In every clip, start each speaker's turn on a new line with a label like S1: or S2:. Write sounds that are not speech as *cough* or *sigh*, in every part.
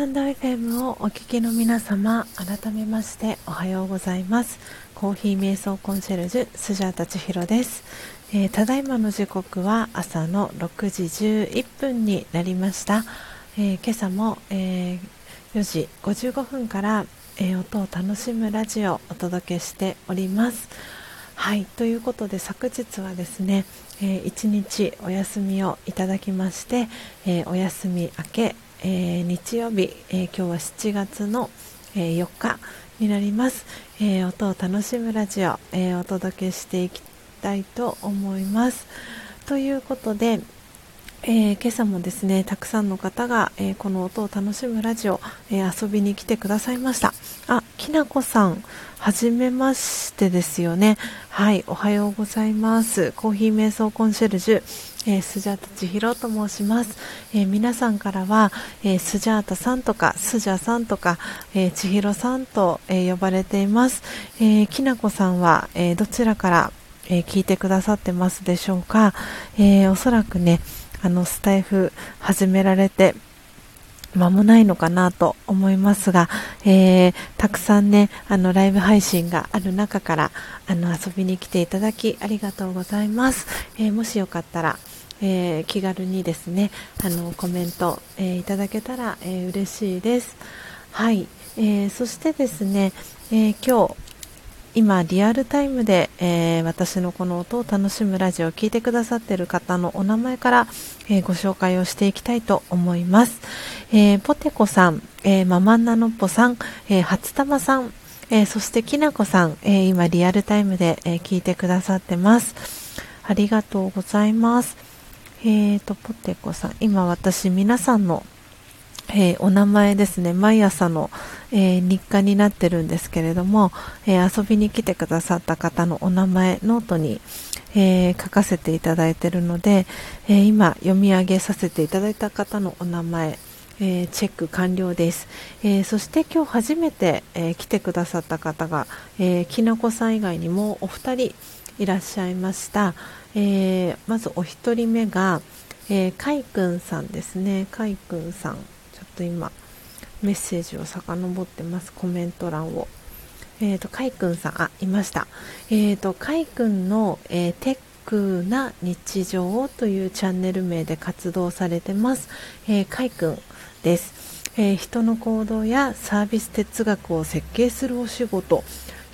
S1: タンド FM をお聞きの皆様改めましておはようございます。コーヒー瞑想コンシェルジュスジャータ千尋です、えー、ただいまの時刻は朝の6時11分になりました、えー、今朝も、えー、4時55分から、え音を楽しむラジオをお届けしております。はいということで昨日はですね、えー、1日お休みをいただきまして、えー、お休み明け、えー、日曜日、え今日は7月の、え4日になります、え音を楽しむラジオ、えお届けしていきたいと思います。ということで、えー、今朝もですねたくさんの方が、えー、この音を楽しむラジオ、えー、遊びに来てくださいました。あきなこさんはじめましてですよね。はいおはようございます。コーヒー瞑想コンシェルジュ、えー、スジャータ千尋と申します、え皆さんからは、えスジャータさんとかスジャさんとか、え千尋さんと、え呼ばれています、えきなこさんは、えどちらから、え聞いてくださってますでしょうか、えおそらくねあのスタイフ始められて間もないのかなと思いますが、えー、たくさんねあのライブ配信がある中からあの遊びに来ていただきありがとうございます、えー、もしよかったら、えー、気軽にですねあのコメント、えいただけたら、え嬉しいです。はい、えそしてですね、え今日今リアルタイムで、えー、私のこの音を楽しむラジオを聴いてくださっている方のお名前から、えー、ご紹介をしていきたいと思います、えー、ポテコさん、えママンナノッポさん、え初玉さん、えそしてきなこさん、え今リアルタイムで、え聞いてくださってます。ありがとうございます。えーとポテコさん。今私皆さんのえー、お名前ですね。毎朝の、えー、日課になってるんですけれども、えー、遊びに来てくださった方のお名前ノートに、え書かせていただいているので、え今読み上げさせていただいた方のお名前え、チェック完了です、え、そして今日初めて、え、来てくださった方が、えきなこさん以外にもお二人いらっしゃいました、えまずお一人目が、えかいくんさんですね。かいくんさんちょっと今メッセージを遡ってます。コメント欄を。えっ、ー、とかいくんさんあいました。えっ、ー、とかいくんの、えー、テックな日常というチャンネル名で活動されてます、えー、かいくんです、えー、人の行動やサービス哲学を設計するお仕事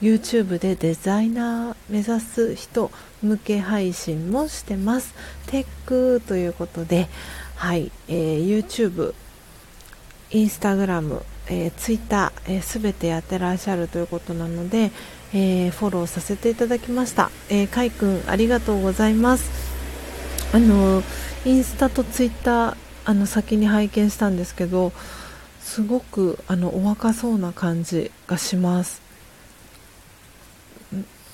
S1: YouTube でデザイナー目指す人向け配信もしてますテックということではい、えー、YouTube インスタグラム、えー、ツイッター、えー、全てやってらっしゃるということなので、えー、フォローさせていただきました。えー、かいくん、ありがとうございます。あの、インスタとツイッター、あの、先に拝見したんですけど、すごく、あの、お若そうな感じがします。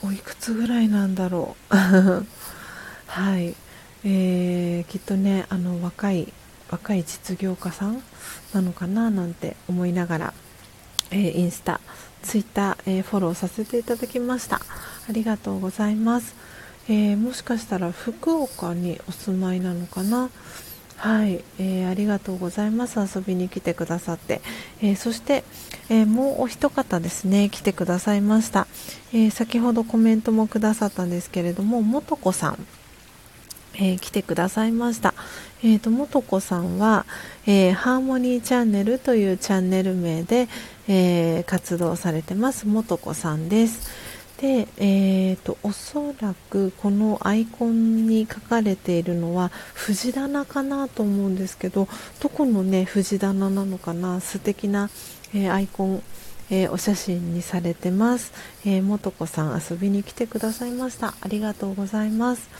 S1: おいくつぐらいなんだろう？*laughs* はい。えー、きっとね、あの、若い若い実業家さんなのかな？なんて思いながら、えー、インスタ、ツイッター、えー、フォローさせていただきました。ありがとうございます。えー、もしかしたら福岡にお住まいなのかな？はい、えー、ありがとうございます。遊びに来てくださって、えー、そして、えー、もうお一方ですね。来てくださいました、え先ほどコメントもくださったんですけれどももとこさん。え、来てくださいました。えーと、もとこさんは、えー、ハーモニーチャンネルというチャンネル名で、えー、活動されてます、もとこさんです。で、えーと、おそらくこのアイコンに書かれているのは藤棚かなと思うんですけど、どこのね、藤棚なのかな、素敵な、えアイコン、えお写真にされてます。えー、もとこさん遊びに来てくださいました。ありがとうございます。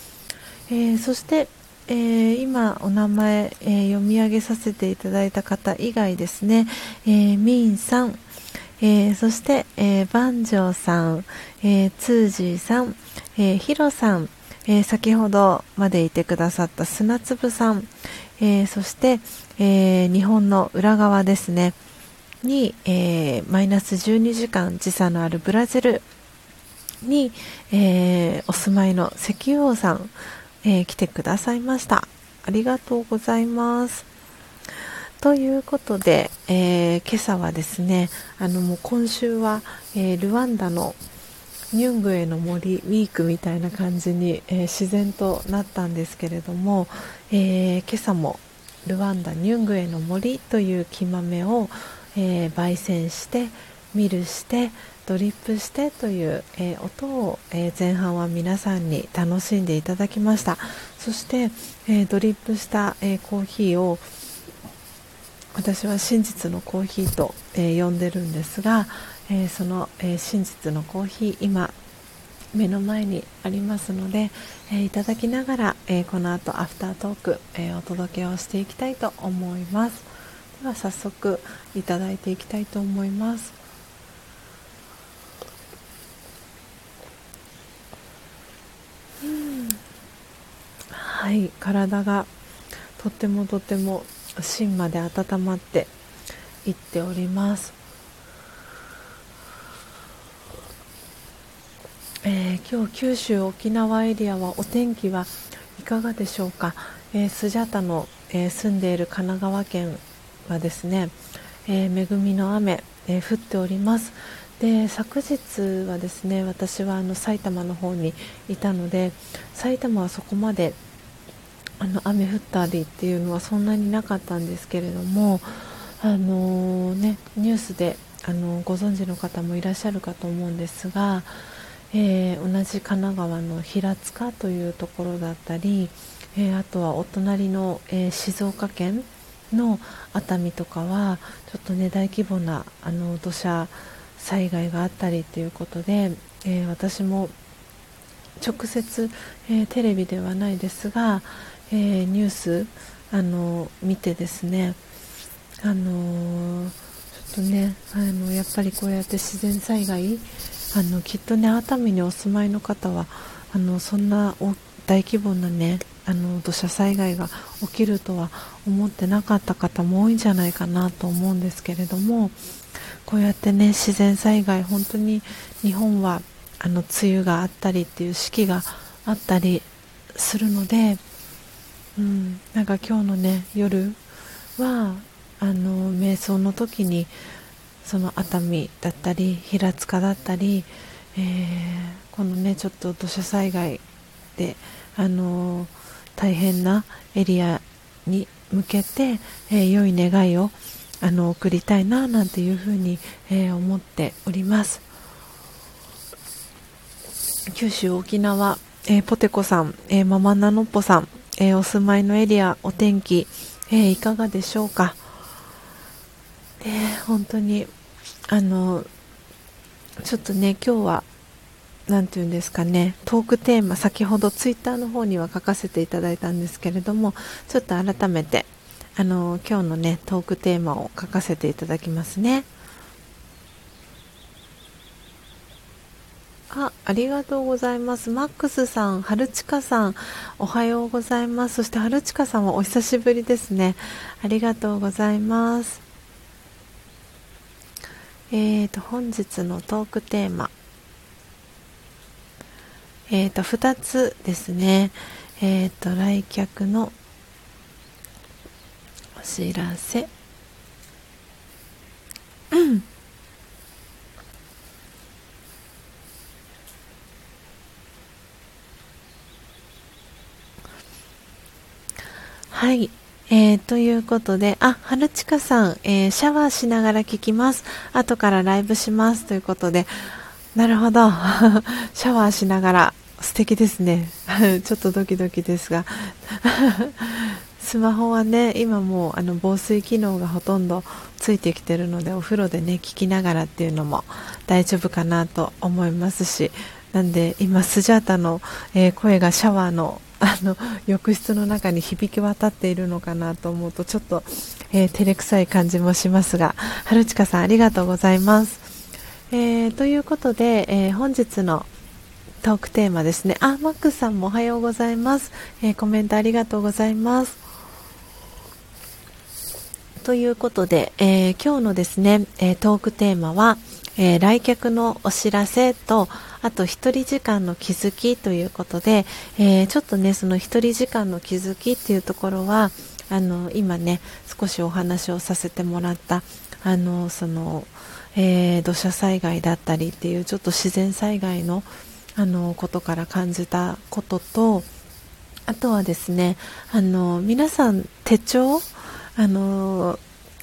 S1: えー、そして、えー、今お名前、えー、読み上げさせていただいた方以外ですね、えー、ミンさん、えそして、えー、バンジョーさん、えツージーさん、えヒロさん、え先ほどまでいてくださった砂粒さん、えそして、え日本の裏側ですねに、えマイナス12時間時差のあるブラジルに、えお住まいの石油王さんえー、来てくださいました。ありがとうございます。ということで、えー、今朝はですねあのもう今週は、えー、ルワンダのニュングエの森ウィークみたいな感じに、えー、自然となったんですけれども、え今朝もルワンダニュングエの森という木豆を、えー焙煎してミルしてドリップしてという、えー、音を、えー、前半は皆さんに楽しんでいただきました。そして、えー、ドリップした、えコーヒーを私は真実のコーヒーと、え呼んでるんですが、えその、え真実のコーヒー今目の前にありますので、えいただきながら、えこの後アフタートーク、えお届けをしていきたいと思います。では早速いただいていきたいと思います。はい体がとってもとっても芯まで温まっていっております。えー、今日九州沖縄エリアはお天気はいかがでしょうか、えー、スジャタの、えー、住んでいる神奈川県はですね、え恵みの雨、え降っております。で昨日はですね私はあの埼玉の方にいたので埼玉はそこまであの雨降ったりっていうのはそんなになかったんですけれども、あの、ね、ニュースで、あの、ご存知の方もいらっしゃるかと思うんですが、えー、同じ神奈川の平塚というところだったり、えあとはお隣の、え静岡県の熱海とかはちょっとね大規模なあの土砂災害があったりということで、え私も直接、えテレビではないですが、え、ニュースあの見てですねあのちょっとねあのやっぱりこうやって自然災害あのきっとね熱海にお住まいの方はあのそんな大規模なねあの土砂災害が起きるとは思ってなかった方も多いんじゃないかなと思うんですけれどもこうやってね自然災害本当に日本はあの梅雨があったりっていう四季があったりするのでうん、なんか今日のね夜はあの瞑想の時にその熱海だったり平塚だったり、えー、このねちょっと土砂災害であの大変なエリアに向けて、えー、良い願いをあの送りたいななんていうふうに、えー、思っております九州沖縄、えー、ポテコさん、えー、ママナノッポさんえ、お住まいのエリア、お天気、え、いかがでしょうか？ね、本当に、あの、ちょっとね、今日は、何て言うんですかね、トークテーマ、先ほどツイッターの方には書かせていただいたんですけれども、ちょっと改めて、あの、今日のね、トークテーマを書かせていただきますね。あ、ありがとうございます。マックスさん、はるちかさん、おはようございます。そしてはるちかさんはお久しぶりですね。ありがとうございます。えーと、本日のトークテーマ。えーと、2つですね。えーと、来客のお知らせ。うんはい。えー、ということで、あ、はるちかさん、えー、シャワーしながら聞きます。後からライブします。ということで、なるほど。*laughs* シャワーしながら、素敵ですね。*laughs* ちょっとドキドキですが。*laughs* スマホはね、今もうあの防水機能がほとんどついてきてるので、お風呂でね、聞きながらっていうのも大丈夫かなと思いますし、なんで今、スジャータの、えー、声がシャワーのあの浴室の中に響き渡っているのかなと思うとちょっと、えー、照れくさい感じもしますが春近さんありがとうございます、えー、ということで、えー、本日のトークテーマですね。あマックスさんもおはようございます、えコメントありがとうございます。ということで、え今日のですね、えトークテーマは、え来客のお知らせとあと一人時間の気づきということで、えー、ちょっとねその一人時間の気づきっていうところはあの今ね少しお話をさせてもらったあのその、えー、土砂災害だったりっていうちょっと自然災害のあのことから感じたこととあとはですねあの皆さん手帳あの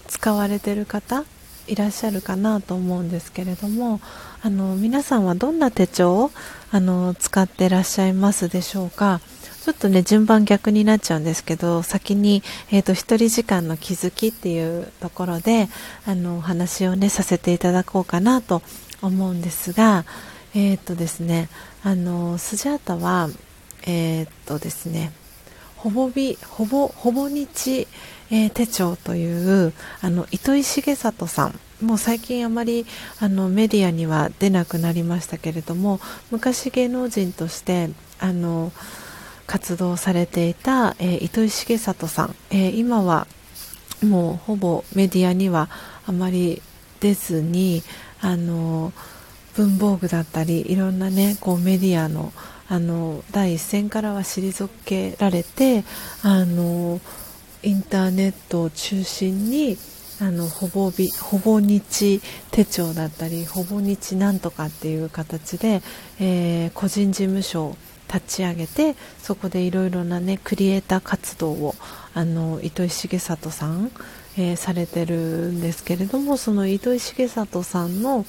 S1: 使われてる方いらっしゃるかなと思うんですけれどもあの皆さんはどんな手帳をあの使ってらっしゃいますでしょうか？ちょっとね順番逆になっちゃうんですけど先に、えーと、一人時間の気づきっていうところであのお話をねさせていただこうかなと思うんですがえっ、ー、とですねあのスジャータはえっ、ー、とですねほぼびほぼほぼ日、えー、手帳というあの糸井重里さん。もう最近あまりあのメディアには出なくなりましたけれども昔芸能人としてあの活動されていた、えー、糸井重里さん、えー、今はもうほぼメディアにはあまり出ずにあの文房具だったりいろんなねこうメディアのあの第一線からは退けられてあのインターネットを中心にあのほぼびほぼ日手帳だったりほぼ日なんとかっていう形で、えー、個人事務所を立ち上げてそこでいろいろな、ね、クリエイター活動をあの糸井重里さん、えー、されてるんですけれどもその糸井重里さんの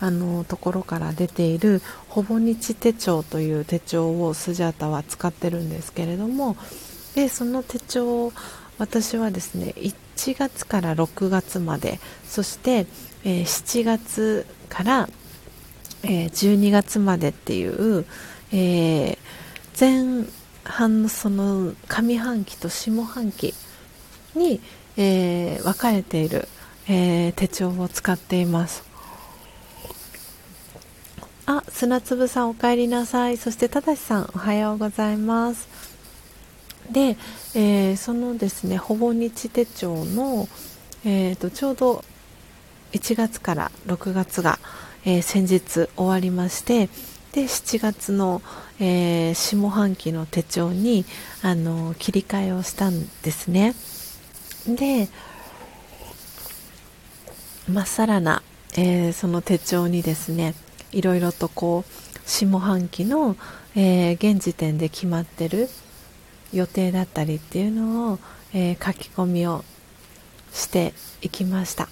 S1: あのところから出ているほぼ日手帳という手帳をスジャータは使ってるんですけれどもでその手帳私はですね1月から6月までそして、えー、7月から、えー、12月までっていう、えー、前半のその上半期と下半期に、えー、分かれている、えー、手帳を使っていますあ、砂粒さんお帰りなさい。そして、ただしさんおはようございます。で、えー、そのですね、ほぼ日手帳の、えーと、ちょうど1月から6月が、えー、先日終わりまして、で、7月の、えー、下半期の手帳に、あの、切り替えをしたんですね。で、まっさらな、えー、その手帳にですね、いろいろとこう下半期の、えー、現時点で決まってる予定だったりっていうのを、えー、書き込みをしていきました。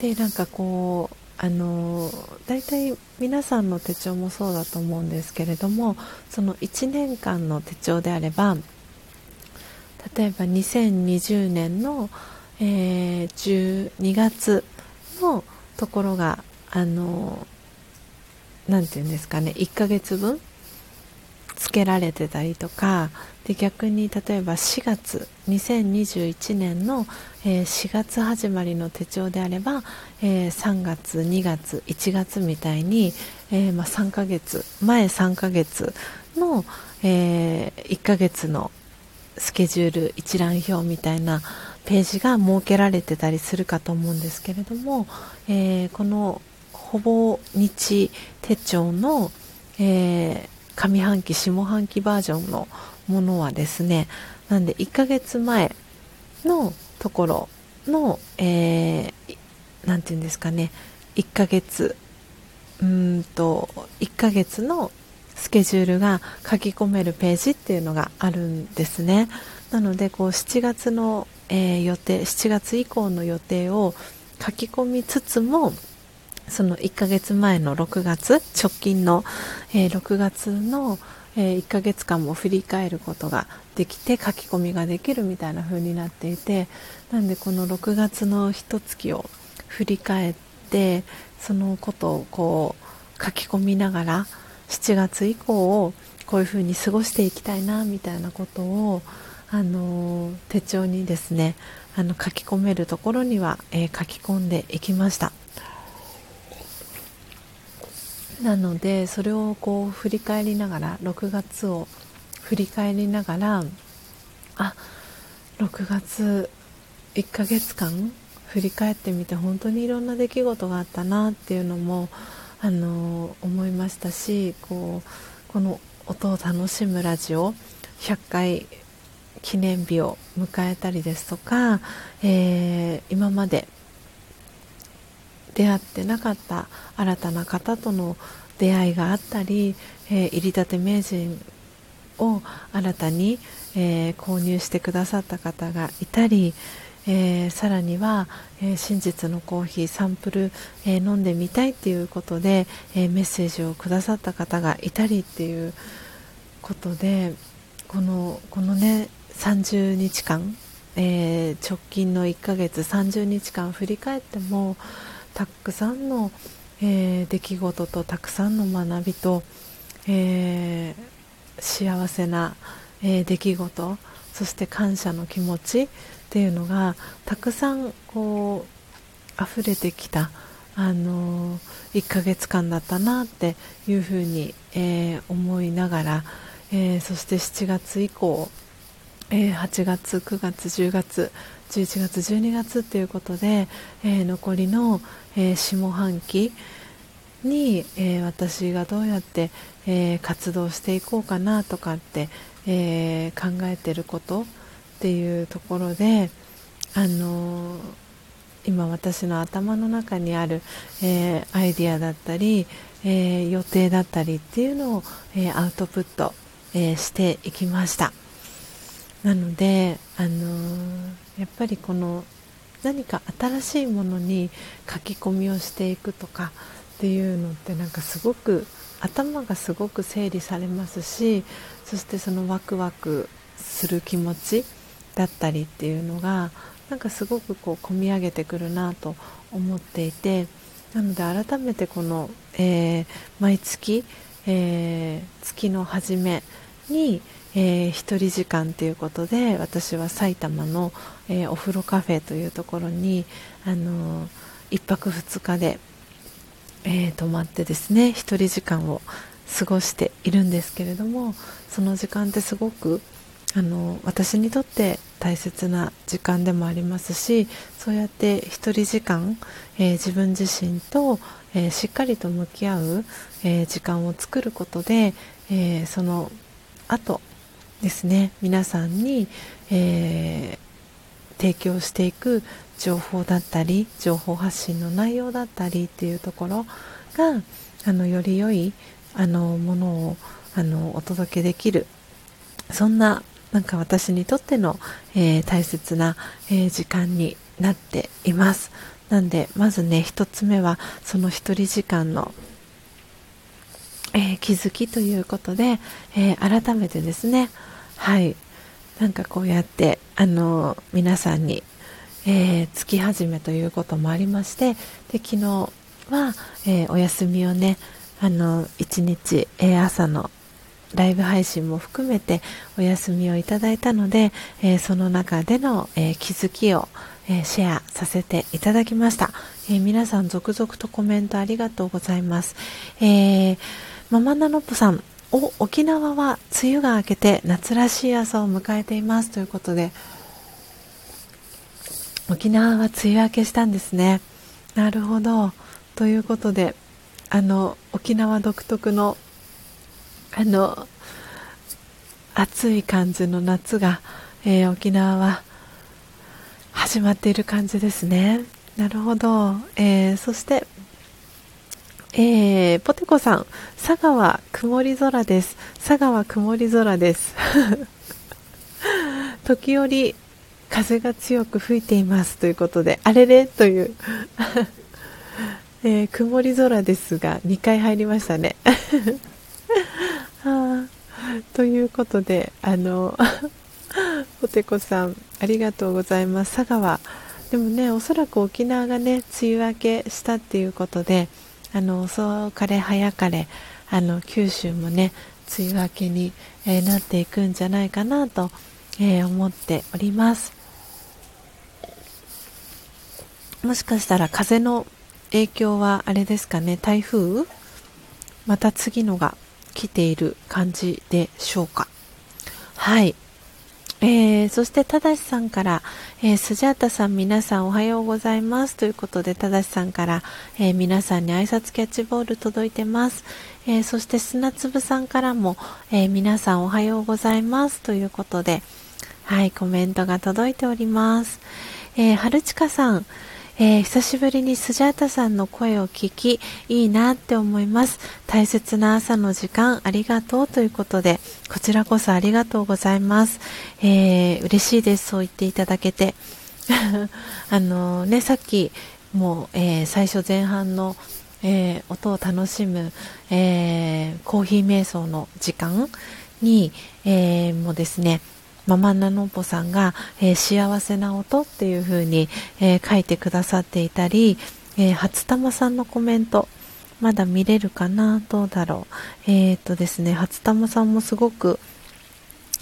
S1: でなんかこうあの大体皆さんの手帳もそうだと思うんですけれどもその1年間の手帳であれば例えば2020年の、えー、12月のところがあの何て言うんですかね1ヶ月分つけられてたりとかで逆に例えば4月2021年の、えー、4月始まりの手帳であれば、えー、3月2月1月みたいに、えー、まあ、3ヶ月前3ヶ月の、え1ヶ月のスケジュール一覧表みたいなページが設けられてたりするかと思うんですけれども、えこのほぼ日手帳の、え、上半期下半期バージョンのものはですねなんで1ヶ月前のところの、えー、て言うんですかね1ヶ月うんと1ヶ月のスケジュールが書き込めるページっていうのがあるんですね。なのでこう7月の、えー、予定7月以降の予定を書き込みつつもその1ヶ月前の6月直近の、えー、6月の、えー、1ヶ月間も振り返ることができて書き込みができるみたいな風になっていてなんでこの6月の一月を振り返ってそのことをこう書き込みながら7月以降をこういう風に過ごしていきたいなみたいなことをあの手帳にですねあの書き込めるところには、えー、書き込んでいきました。なのでそれをこう振り返りながら6月を振り返りながらあ6月1ヶ月間振り返ってみて本当にいろんな出来事があったなっていうのもあの思いましたしこうこの音を楽しむラジオ100回記念日を迎えたりですとか、えー、今まで出会ってなかった新たな方との出会いがあったり、えー、入り立て名人を新たに、えー、購入してくださった方がいたり、えー、さらには、えー、真実のコーヒーサンプル、え飲んでみたいっていうことで、えメッセージをくださった方がいたりっていうことでこのこのね30日間、え直近の1ヶ月30日間振り返ってもたくさんの、え出来事とたくさんの学びと、え幸せな、え出来事そして感謝の気持ちっていうのがたくさんこう溢れてきたあの1ヶ月間だったなっていうふうに、えー、思いながら、えー、そして7月以降、えー、8月、9月、10月11月、12月ということで、え残りの、え下半期に、え私がどうやって、え活動していこうかなとかって、え考えてることっていうところで、あの、今私の頭の中にある、え、アイディアだったり、え、予定だったりっていうのを、えアウトプット、えしていきました。なので、あのやっぱりこの何か新しいものに書き込みをしていくとかっていうのってなんかすごく頭がすごく整理されますしそしてそのワクワクする気持ちだったりっていうのがなんかすごくこう込み上げてくるなと思っていてなので改めてこの、えー、毎月、えー、月の初めに、えー、1人時間ということで私は埼玉の、えー、お風呂カフェというところに、あのー、1泊2日で、えー、泊まってですね1人時間を過ごしているんですけれどもその時間ってすごくあの私にとって大切な時間でもありますしそうやって一人時間、えー、自分自身と、えー、しっかりと向き合う、えー、時間を作ることで、えその後ですね。皆さんに、え提供していく情報だったり情報発信の内容だったりっていうところがあのより良いあのものをあのお届けできるそんななんか私にとっての、えー、大切な、えー、時間になっています。なんでまずね1つ目はその1人時間の、えー、気づきということで、え改めてですねはい。なんかこうやってあの皆さんに、え月始めということもありましてで昨日は、えお休みをねあの1日、え朝のライブ配信も含めてお休みをいただいたので、えー、その中での、えー、気づきを、えー、シェアさせていただきました、え皆さん続々とコメントありがとうございます、えママナノップさん。お沖縄は梅雨が明けて夏らしい朝を迎えていますということで沖縄は梅雨明けしたんですね。なるほど。ということであの沖縄独特のあの暑い感じの夏が、えー、沖縄は始まっている感じですね。なるほど、えー、そしてえー、ポテコさん、佐賀は曇り空です。佐賀は曇り空です。*laughs* 時折、風が強く吹いていますということで、あれれという、*laughs* えー、曇り空ですが、2回入りましたね。*laughs* ということで、あの、ポテコさん、ありがとうございます。佐川。でもね、おそらく沖縄がね、梅雨明けしたっていうことで、あの、遅かれ早かれ、あの、九州もね、梅雨明けに、えー、なっていくんじゃないかなと、えー、思っております。もしかしたら風の影響はあれですかね、台風？また次のが来ている感じでしょうか。はい。えー、そして、ただしさんから、えー、スジャータさん、皆さんおはようございます。ということで、ただしさんから、えー、皆さんに挨拶キャッチボール届いてます。え、そして、砂粒さんからも、え、皆さんおはようございます。ということで、はい、コメントが届いております。えー、春近さん、えー、久しぶりにスジャータさんの声を聞き、いいなって思います。大切な朝の時間ありがとうということで、こちらこそありがとうございます。えー、嬉しいです。そう言っていただけて。*laughs* あのね、さっき、もう、えー、最初前半の、えー、音を楽しむ、えー、コーヒー瞑想の時間に、えもですね、ママナノポさんが、えー、幸せな音っていう風に、えー、書いてくださっていたり、えー、初玉さんのコメント、まだ見れるかな？どうだろう？えっ、とですね、初玉さんもすごく、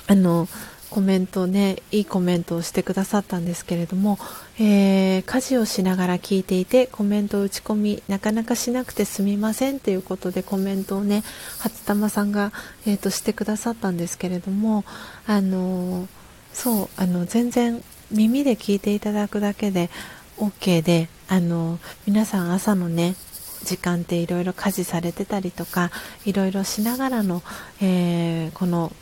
S1: あの、コメントね、いいコメントをしてくださったんですけれども、えー、家事をしながら聞いていて、コメントを打ち込み、なかなかしなくてすみませんということでコメントをね、初玉さんが、えーと、してくださったんですけれども、あのー、そう、あの、全然耳で聞いていただくだけで OK で、あの皆さん朝のね、時間っていろいろ家事されてたりとかいろいろしながらの、えー、この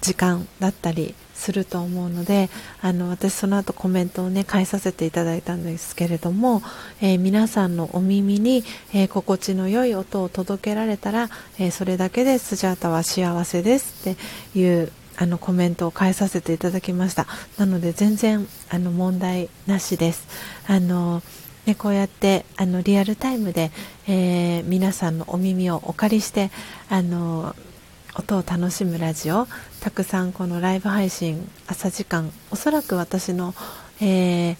S1: 時間だったりすると思うのであの私その後コメントをね返させていただいたんですけれども、えー、皆さんのお耳に、えー、心地の良い音を届けられたら、えー、それだけでスジャータは幸せですっていうあのコメントを返させていただきました。なので全然あの問題なしです。あのね、こうやってあのリアルタイムで、え皆さんのお耳をお借りしてあの音を楽しむラジオ。たくさんこのライブ配信朝時間。おそらく私の、えー、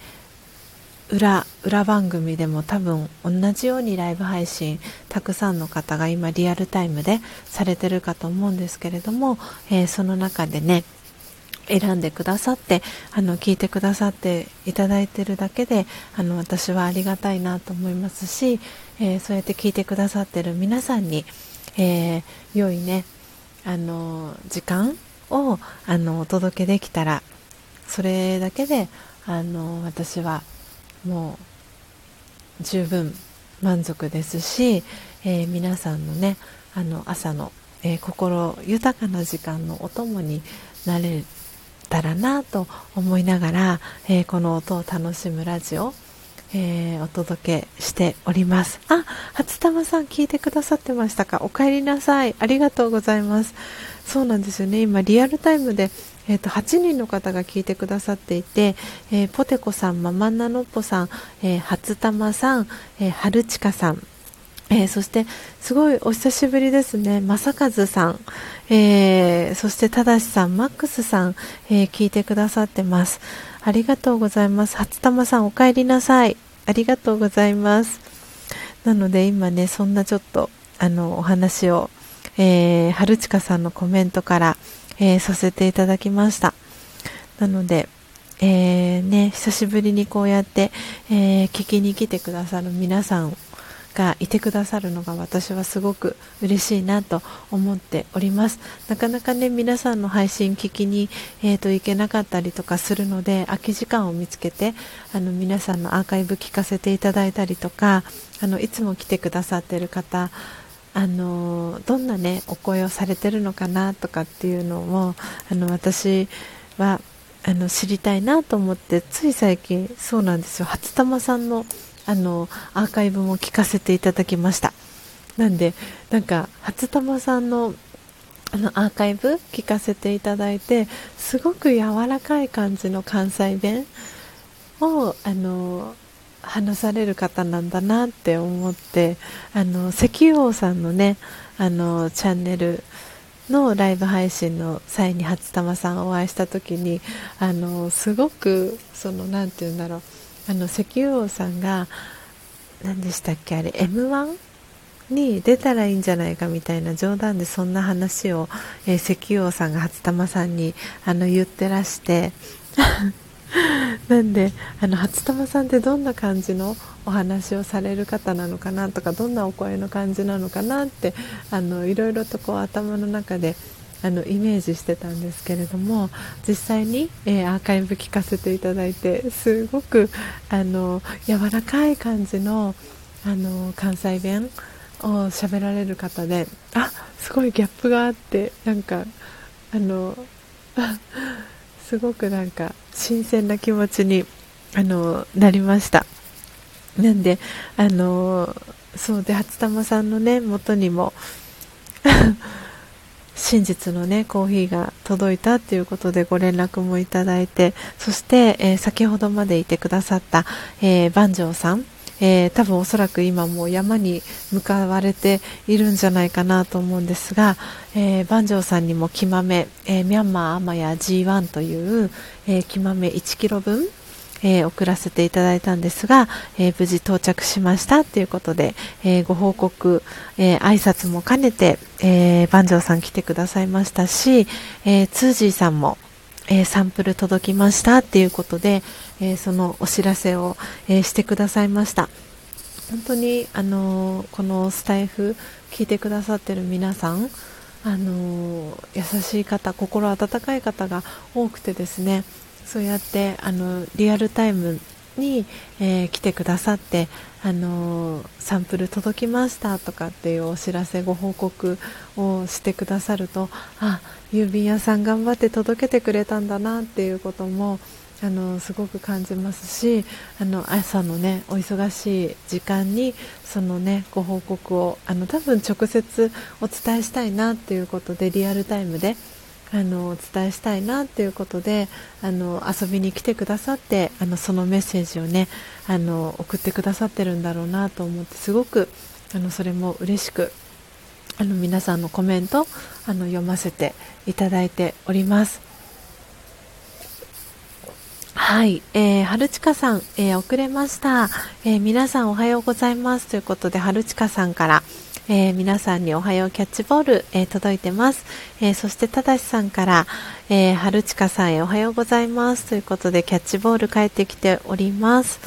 S1: 裏裏番組でも多分同じようにライブ配信たくさんの方が今リアルタイムでされてるかと思うんですけれども、えー、その中でね選んでくださってあの聞いてくださっていただいてるだけであの私はありがたいなと思いますし、えー、そうやって聞いてくださってる皆さんに、えー、良いねあの時間をあのお届けできたらそれだけであの私はもう十分満足ですし、えー、皆さんのねあの朝の、えー、心豊かな時間のお供になれたらなと思いながら、えー、この音を楽しむラジオえー、お届けしております。あ、初玉さん聞いてくださってましたか？お帰りなさい。ありがとうございます。そうなんですよね。今、リアルタイムで、えーと、8人の方が聞いてくださっていて、えー、ポテコさん、ママナノッポさん、えー、初玉さん、えー、春近さん、えー、そしてすごいお久しぶりですね、正和さん、えー、そしてただしさん、マックスさん、えー、聞いてくださってます。ありがとうございます。初玉さんお帰りなさい。ありがとうございます。なので今ね、そんなちょっとあのお話を、えー、春近さんのコメントから、えー、させていただきました。なので、えー、ね、久しぶりにこうやって、えー、聞きに来てくださる皆さんがいてくださるのが私はすごく嬉しいなと思っております。なかなかね皆さんの配信聞きに、えーと、行けなかったりとかするので空き時間を見つけてあの皆さんのアーカイブ聞かせていただいたりとかあのいつも来てくださっている方あのどんなねお声をされてるのかなとかっていうのもあの私はあの知りたいなと思ってつい最近そうなんですよ。初玉さんのあのアーカイブも聞かせていただきました。なんでなんか初玉さんのあのアーカイブ聞かせていただいてすごく柔らかい感じの関西弁をあの話される方なんだなって思ってあの石油王さんのねあのチャンネルのライブ配信の際に初玉さんお会いした時にあのすごくその何て言うんだろう。あの石油王さんが何でしたっけあれ m 1に出たらいいんじゃないかみたいな冗談でそんな話を、えー、石油王さんが初玉さんにあの言ってらして。*laughs* なんであの初玉さんってどんな感じのお話をされる方なのかなとかどんなお声の感じなのかなってあのいろいろとこう頭の中であのイメージしてたんですけれども実際に、えー、アーカイブ聞かせていただいてすごくあの柔らかい感じのあの関西弁を喋られる方であすごいギャップがあってなんかあの *laughs* すごくなんか新鮮な気持ちにあのなりました。なんであのそうで初玉さんのね元にも *laughs* 真実のねコーヒーが届いたっていうことでご連絡もいただいてそして、えー、先ほどまでいてくださった、えー、万丈さん。えー、多分おそらく今もう山に向かわれているんじゃないかなと思うんですが、えー、万丈さんにも木豆、えー、ミャンマーアマヤ G1 という、えー、木豆1キロ分えー、送らせていただいたんですが、えー、無事到着しましたということで、えー、ご報告、えー、挨拶も兼ねて、えー、万丈さん来てくださいましたし、え、ツージーさんも、え、サンプル届きましたっていうことで、え、そのお知らせを、え、してくださいました。本当に、あのこのスタイフ聞いてくださってる皆さん、あの優しい方心温かい方が多くてですねそうやってあのリアルタイムに、えー、来てくださって、あのサンプル届きましたとかっていうお知らせご報告をしてくださるとあ郵便屋さん頑張って届けてくれたんだなっていうこともあのすごく感じますしあの朝のねお忙しい時間にそのねご報告をあの多分直接お伝えしたいなっていうことでリアルタイムであのお伝えしたいなっていうことであの遊びに来てくださってあのそのメッセージをねあの送ってくださってるんだろうなと思ってすごくあのそれも嬉しくあの皆さんのコメントあの読ませていただいております。はい、えー、春近さん、えー、遅れました、えー、皆さんおはようございますということで春近さんから、えー、皆さんにおはようキャッチボール、えー、届いてます、えー、そしてただしさんから、えー、春近さんへおはようございます。ということでキャッチボール帰ってきております。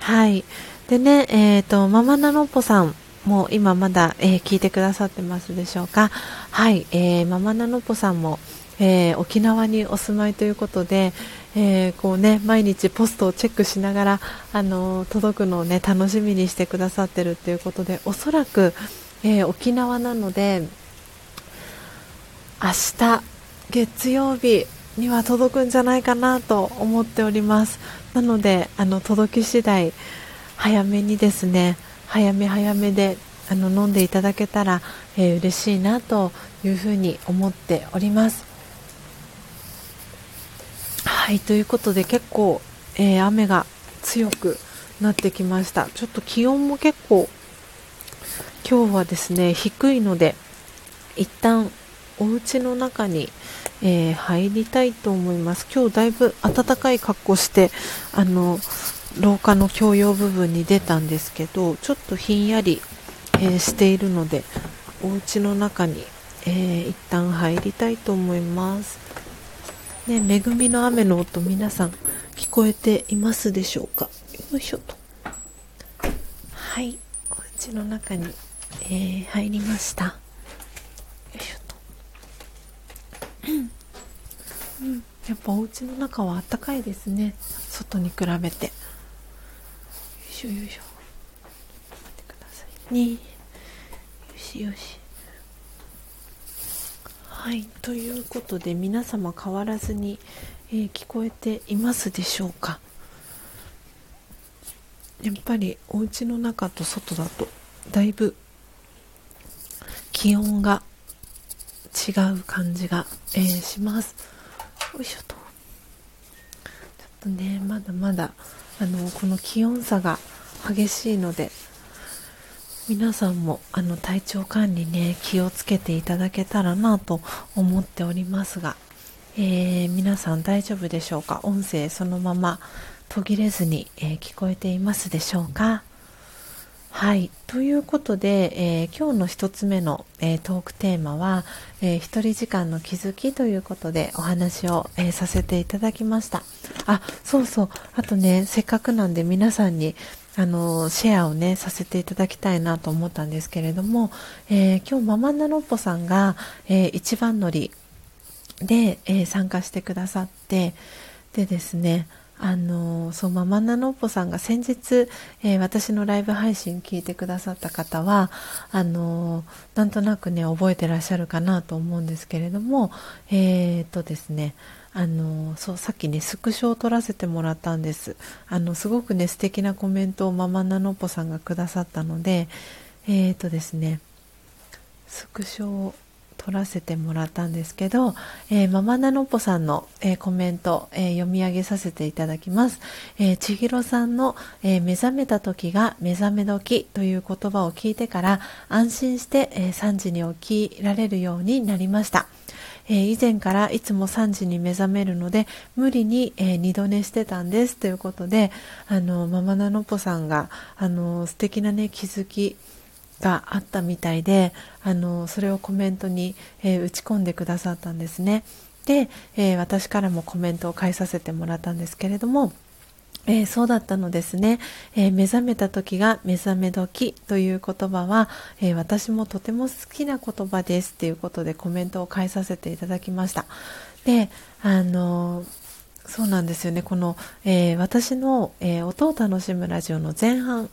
S1: はい。でねえっ、とママナノポさんもう今まだ、え聞いてくださってますでしょうか？はい、えママナノポさんもえー、沖縄にお住まいということで、えー、こうね、毎日ポストをチェックしながら、あの届くのを、ね、楽しみにしてくださってるということでおそらく、えー、沖縄なので明日月曜日には届くんじゃないかなと思っております。なのであの届き次第早めにですね早め早めであの飲んでいただけたら、えー、嬉しいなというふうに思っております。はいということで結構、えー、雨が強くなってきました。ちょっと気温も結構今日はですね低いので一旦お家の中に、えー、入りたいと思います。今日だいぶ暖かい格好してあの廊下の共用部分に出たんですけどちょっとひんやり、えー、しているのでお家の中に、えー、一旦入りたいと思います。ね、恵みの雨の音皆さん聞こえていますでしょうか？よいしょと。はいお家の中に、えー、入りました。よいしょと。うん、やっぱお家の中は暖かいですね。外に比べて。よいしょよいしょ。待ってくださいね。よしよし。はい。ということで皆様変わらずに、えー、聞こえていますでしょうか。やっぱりお家の中と外だとだいぶ気温が違う感じが、えー、します。よいしょと。ちょっとねまだまだあのこの気温差が激しいので皆さんもあの体調管理ね気をつけていただけたらなと思っておりますが、えー、皆さん大丈夫でしょうか？音声そのまま途切れずに、えー、聞こえていますでしょうか？はい。ということで、えー、今日の1つ目の、えトークテーマは、えー、一人時間の気づきということでお話を、えさせていただきました。あそうそう。あとねせっかくなんで皆さんにあのシェアをねさせていただきたいなと思ったんですけれども、え、今日ママナロッポさんが、えー、一番乗りで、え、参加してくださってでですねあのそうママナノッポさんが先日、えー、私のライブ配信聞いてくださった方はあのなんとなくね覚えてらっしゃるかなと思うんですけれどもえー、っとですねあのそうさっきねスクショを撮らせてもらったんです。あのすごくね素敵なコメントをママナノッポさんがくださったのでえー、っとですねスクショを撮らせてもらったんですけど、えー、ママナノポさんの、えー、コメント、えー、読み上げさせていただきます。え千尋さんの、え目覚めた時が目覚め時という言葉を聞いてから安心して、え3時に起きられるようになりました。え以前からいつも3時に目覚めるので無理に、え二度寝してたんですということであのママナノポさんがあの素敵なね気づきがあったみたいであのそれをコメントに、えー、打ち込んでくださったんですね。で、えー、私からもコメントを返させてもらったんですけれどもえー、そうだったのですね、え、目覚めた時が目覚め時という言葉は、え、私もとても好きな言葉ですっていうことでコメントを返させていただきました。であのそうなんですよね。この、え私の、え音を楽しむラジオの前半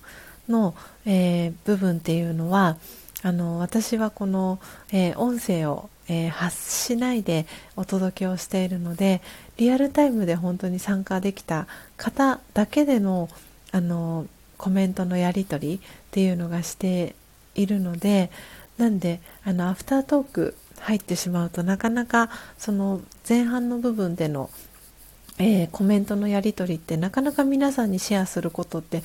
S1: の、えー、部分っていうのはあの私はこの、えー、音声を、えー、発しないでお届けをしているのでリアルタイムで本当に参加できた方だけでのあのコメントのやり取りっていうのがしているのでなんであのアフタートーク入ってしまうとなかなかその前半の部分でのえー、コメントのやり取りってなかなか皆さんにシェアすることって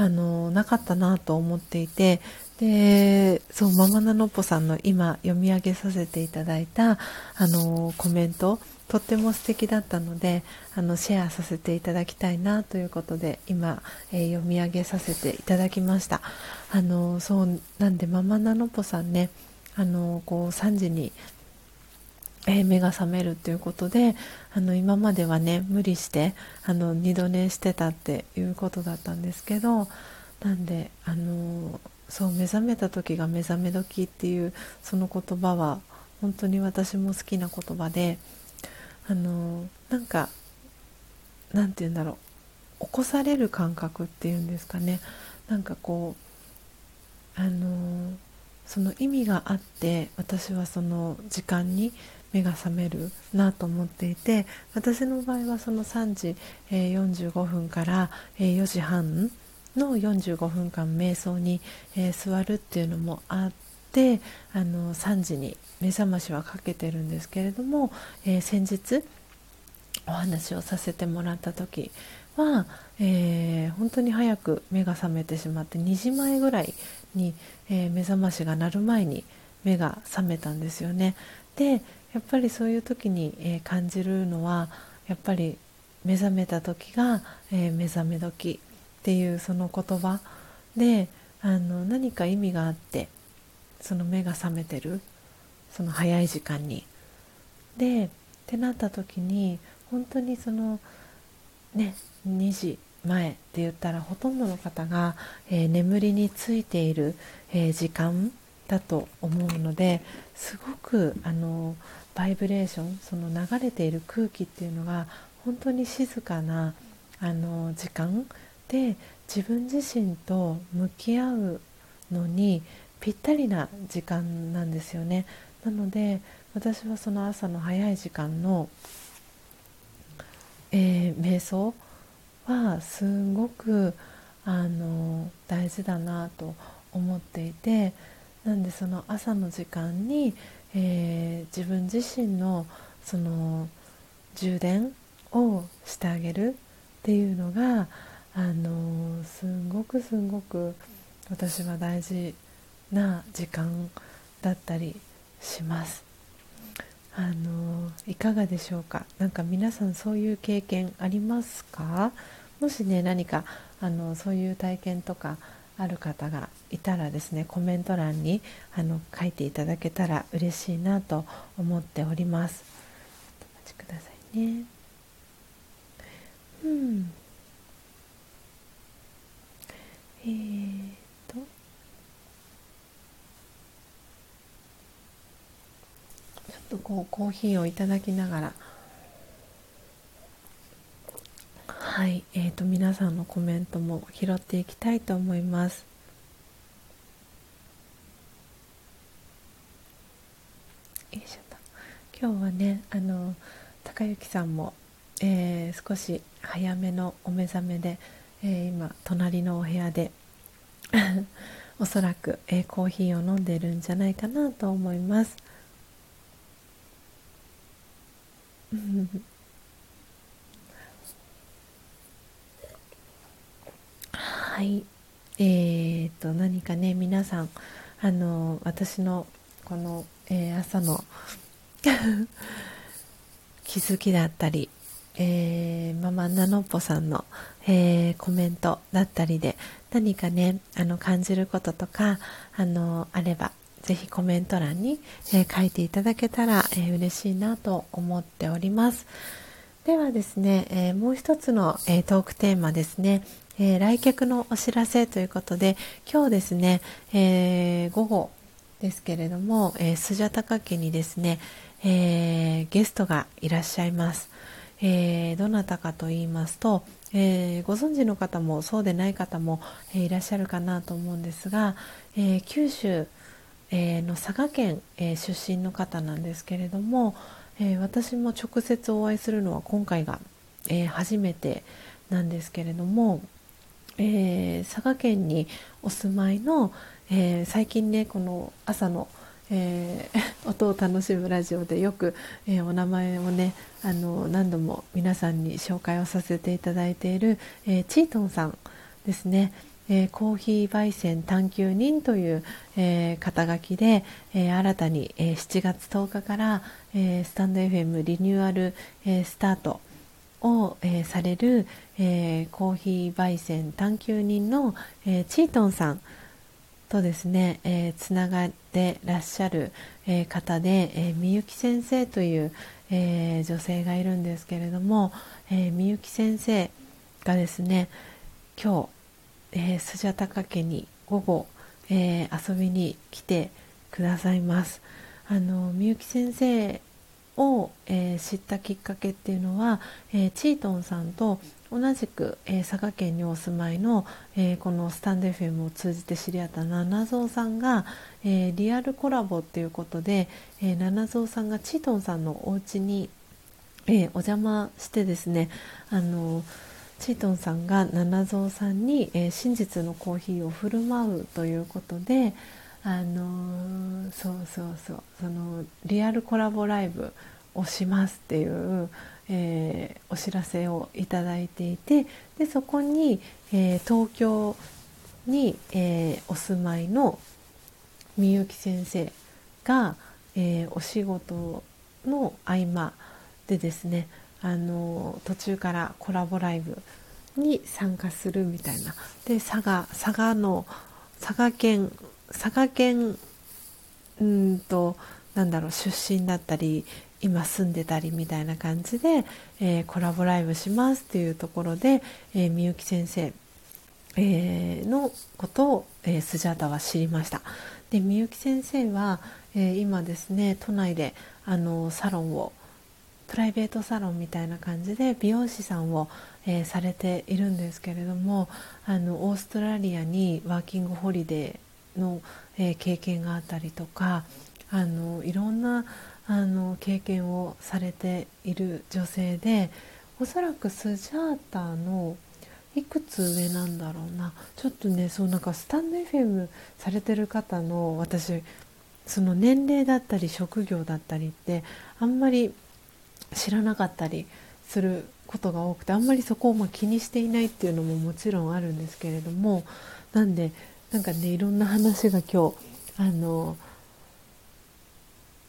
S1: あのなかったなと思っていてでそうママナノッポさんの今読み上げさせていただいたあのコメントとっても素敵だったのであのシェアさせていただきたいなということで今、えー、読み上げさせていただきました。あのそうなんでママナノポさんねあのこう3時にえー、目が覚めるっていうことであの今まではね無理してあの二度寝してたっていうことだったんですけどなんであのそう目覚めた時が目覚め時っていうその言葉は本当に私も好きな言葉であのなんかなんて言うんだろう起こされる感覚っていうんですかね。なんかこうあのその意味があって私はその時間に目が覚めるなと思っていて私の場合はその3時、えー、45分から、えー、4時半の45分間瞑想に、えー、座るっていうのもあってあの3時に目覚ましはかけてるんですけれども、えー、先日お話をさせてもらった時は、えー、本当に早く目が覚めてしまって2時前ぐらいに、え、目覚ましが鳴る前に目が覚めたんですよね。でやっぱりそういう時に、えー、感じるのはやっぱり目覚めた時が、えー、目覚め時っていうその言葉であの何か意味があってその目が覚めてるその早い時間に。でってなった時に本当にそのね2時前って言ったらほとんどの方が、えー、眠りについている、えー、時間だと思うのですごくあのバイブレーションその流れている空気っていうのが本当に静かなあの時間で自分自身と向き合うのにぴったりな時間なんですよね。なので私はその朝の早い時間の、えー、瞑想はすごくあの大事だなと思っていてなんでその朝の時間に、えー、自分自身のその充電をしてあげるっていうのがあのすんごくすんごく私は大事な時間だったりします。あのいかがでしょうか？何か皆さんそういう経験ありますか？もしね何かあのそういう体験とかある方がいたらですねコメント欄にあの書いていただけたら嬉しいなと思っております。お待ちくださいね。うん。えー、と。ちょっとこうコーヒーをいただきながらはい、えーと、皆さんのコメントも拾っていきたいと思います。よいしょと今日はねあの高之さんも、えー、少し早めのお目覚めで、えー、今隣のお部屋で *laughs* おそらく、えー、コーヒーを飲んでるんじゃないかなと思います。はい。えーと、何かね皆さんあの私のこの、えー、朝の *laughs* 気づきだったり、えー、ママナノッポさんの、えー、コメントだったりで何かねあの感じることとかあのあればぜひコメント欄に、えー、書いていただけたら、えー、嬉しいなと思っております。ではですね、えー、もう一つの、えトークテーマですね。えー、来客のお知らせということで今日ですね、えー、午後ですけれども、えー、スジャタカ家にですね、え、ゲストがいらっしゃいます、え、どなたかと言いますと、え、ご存知の方もそうでない方も、え、いらっしゃるかなと思うんですが、え、九州、え、の佐賀県、え、出身の方なんですけれども、え、私も直接お会いするのは今回が、え、初めてなんですけれども、えー、佐賀県にお住まいの、えー、最近ねこの朝の、えー、*laughs* 音を楽しむラジオでよく、えお名前をねあの何度も皆さんに紹介をさせていただいている、えチートンさんですね。えー、コーヒー焙煎探求人という、えー、肩書きで、えー、新たに、え7月10日から、えスタンド FM リニューアル、えスタートを、えー、される、えー、コーヒー焙煎探求人の、えー、チートンさんとですね、えつながってらっしゃる、え方で、えみゆき先生という、え女性がいるんですけれども、えみゆき先生がですね今日、えスジャタカ家に午後、え遊びに来てくださいます。あのみゆき先生を、えー、知ったきっかけっていうのは、えー、チートンさんと同じく、えー、佐賀県にお住まいの、えこのスタンド FM を通じて知り合った七蔵さんが、えリアルコラボっていうことで、え七蔵さんがチートンさんのお家に、えお邪魔してですねあのチートンさんが七蔵さんに、え真実のコーヒーを振る舞うということで、あのそうそうそうそのリアルコラボライブをしますっていう、えー、お知らせをいただいていてでそこに、えー、東京に、え、お住まいのみゆき先生が、えお仕事の合間でですねあの途中からコラボライブに参加するみたいな。で佐賀佐賀の佐賀県佐賀県うんとなんだろう出身だったり今住んでたりみたいな感じで、えー、コラボライブしますっていうところで、え、みゆき先生、えー、のことを、えー、スジャータは知りました。でみゆき先生は、え今ですね都内であのサロンをプライベートサロンみたいな感じで美容師さんを、えされているんですけれどもあのオーストラリアにワーキングホリデーの、えー、経験があったりとかあのいろんなあの経験をされている女性でおそらくスジャータのいくつ上なんだろうな。ちょっとねそうなんかスタンド FM されてる方の私その年齢だったり職業だったりってあんまり知らなかったりすることが多くてあんまりそこをま気にしていないっていうのももちろんあるんですけれどもなんでなんかねいろんな話が今日あの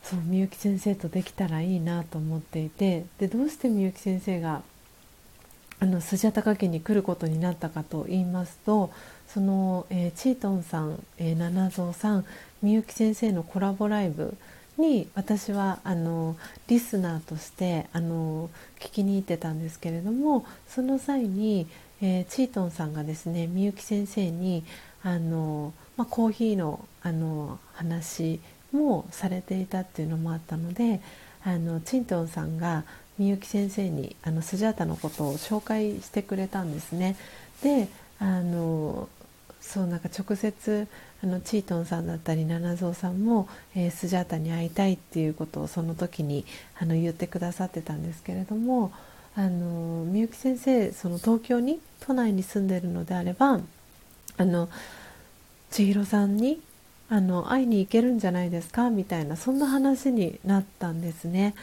S1: そうみゆき先生とできたらいいなと思っていてでどうしてみゆき先生があのスジャタカ家に来ることになったかと言いますとその、えー、チートンさん、えー、七蔵さんみゆき先生のコラボライブに私はあのリスナーとしてあの聞きに行ってたんですけれどもその際に、えー、チートンさんがですねみゆき先生にあの、まあ、コーヒーのあの話もされていたっていうのもあったのであのチントンさんがみゆき先生にあのスジャータのことを紹介してくれたんですね。であのそうなんか直接あのチートンさんだったり七蔵さんも、えー、スジャータに会いたいっていうことをその時にあの言ってくださってたんですけれどもあのみゆき先生その東京に都内に住んでるのであればあの千尋さんにあの会いに行けるんじゃないですかみたいなそんな話になったんですね。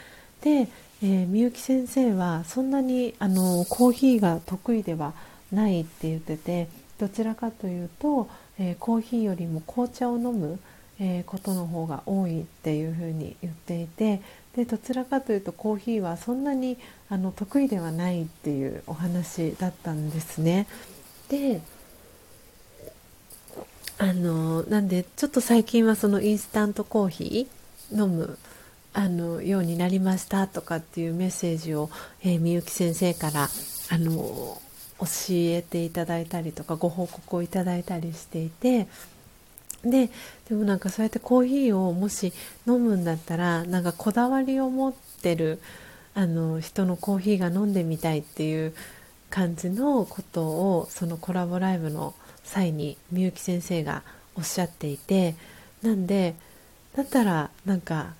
S1: で、えー、みゆき先生はそんなにあのコーヒーが得意ではないって言っててどちらかというと、えー、コーヒーよりも紅茶を飲む、えー、ことの方が多いっていうふうに言っていてでどちらかというとコーヒーはそんなにあの得意ではないっていうお話だったんですね。であのなんでちょっと最近はそのインスタントコーヒー飲むあのようになりましたとかっていうメッセージを、えー、みゆき先生からあの教えていただいたりとかご報告をいただいたりしていてででもなんかそうやってコーヒーをもし飲むんだったらなんかこだわりを持ってるあの人のコーヒーが飲んでみたいっていう感じのことをそのコラボライブの際にみゆき先生がおっしゃっていてなんでだったらなんか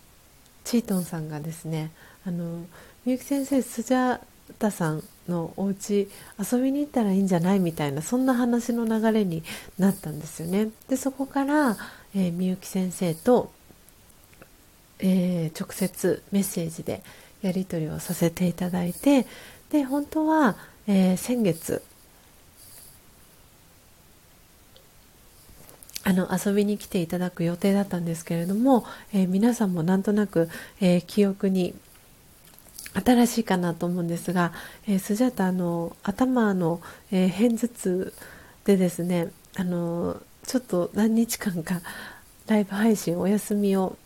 S1: チートンさんがですねあのみゆき先生スジャータさんのお家遊びに行ったらいいんじゃないみたいなそんな話の流れになったんですよね。でそこからえー、みゆき先生と、えー、直接メッセージでやり取りをさせていただいてで本当は、えー、先月あの遊びに来ていただく予定だったんですけれども、えー、皆さんもなんとなく、えー、記憶に新しいかなと思うんですが、えー、スジャタの頭の、えー、片頭痛でですねあのちょっと何日間かライブ配信お休みを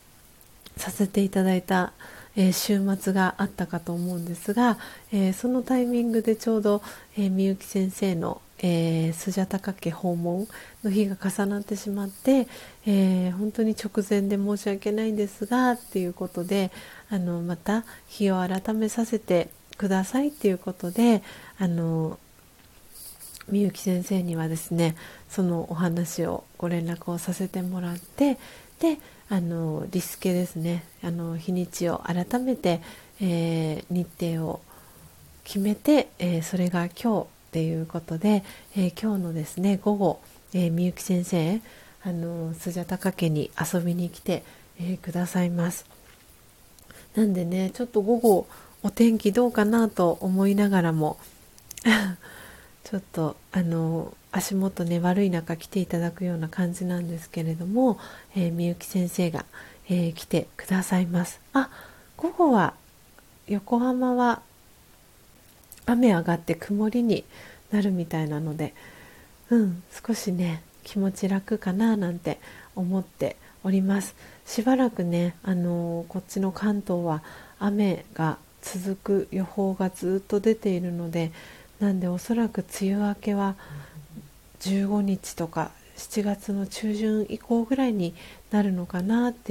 S1: させていただいた、えー、週末があったかと思うんですが、えー、そのタイミングでちょうど、えー、みゆき先生の、えー、スジャタカ家訪問の日が重なってしまって、えー、本当に直前で申し訳ないんですがっていうことであのまた日を改めさせてくださいっていうことであのみゆき先生にはですねそのお話をご連絡をさせてもらってであのリスケですねあの日にちを改めて、えー、日程を決めて、えー、それが今日っていうことで、えー、今日のですね午後、えみゆき先生あのスジャタカ家に遊びに来て、えくださいます。なんでねちょっと午後お天気どうかなと思いながらも *laughs* ちょっとあの足元ね悪い中来ていただくような感じなんですけれども、えー、みゆき先生が、えー、来てくださいます。あ午後は横浜は雨上がって曇りになるみたいなのでうん少しね気持ち楽かななんて思っております。しばらくねあのー、こっちの関東は雨が続く予報がずっと出ているのでなんでおそらく梅雨明けは15日とか7月の中旬以降ぐらいになるのかなっていう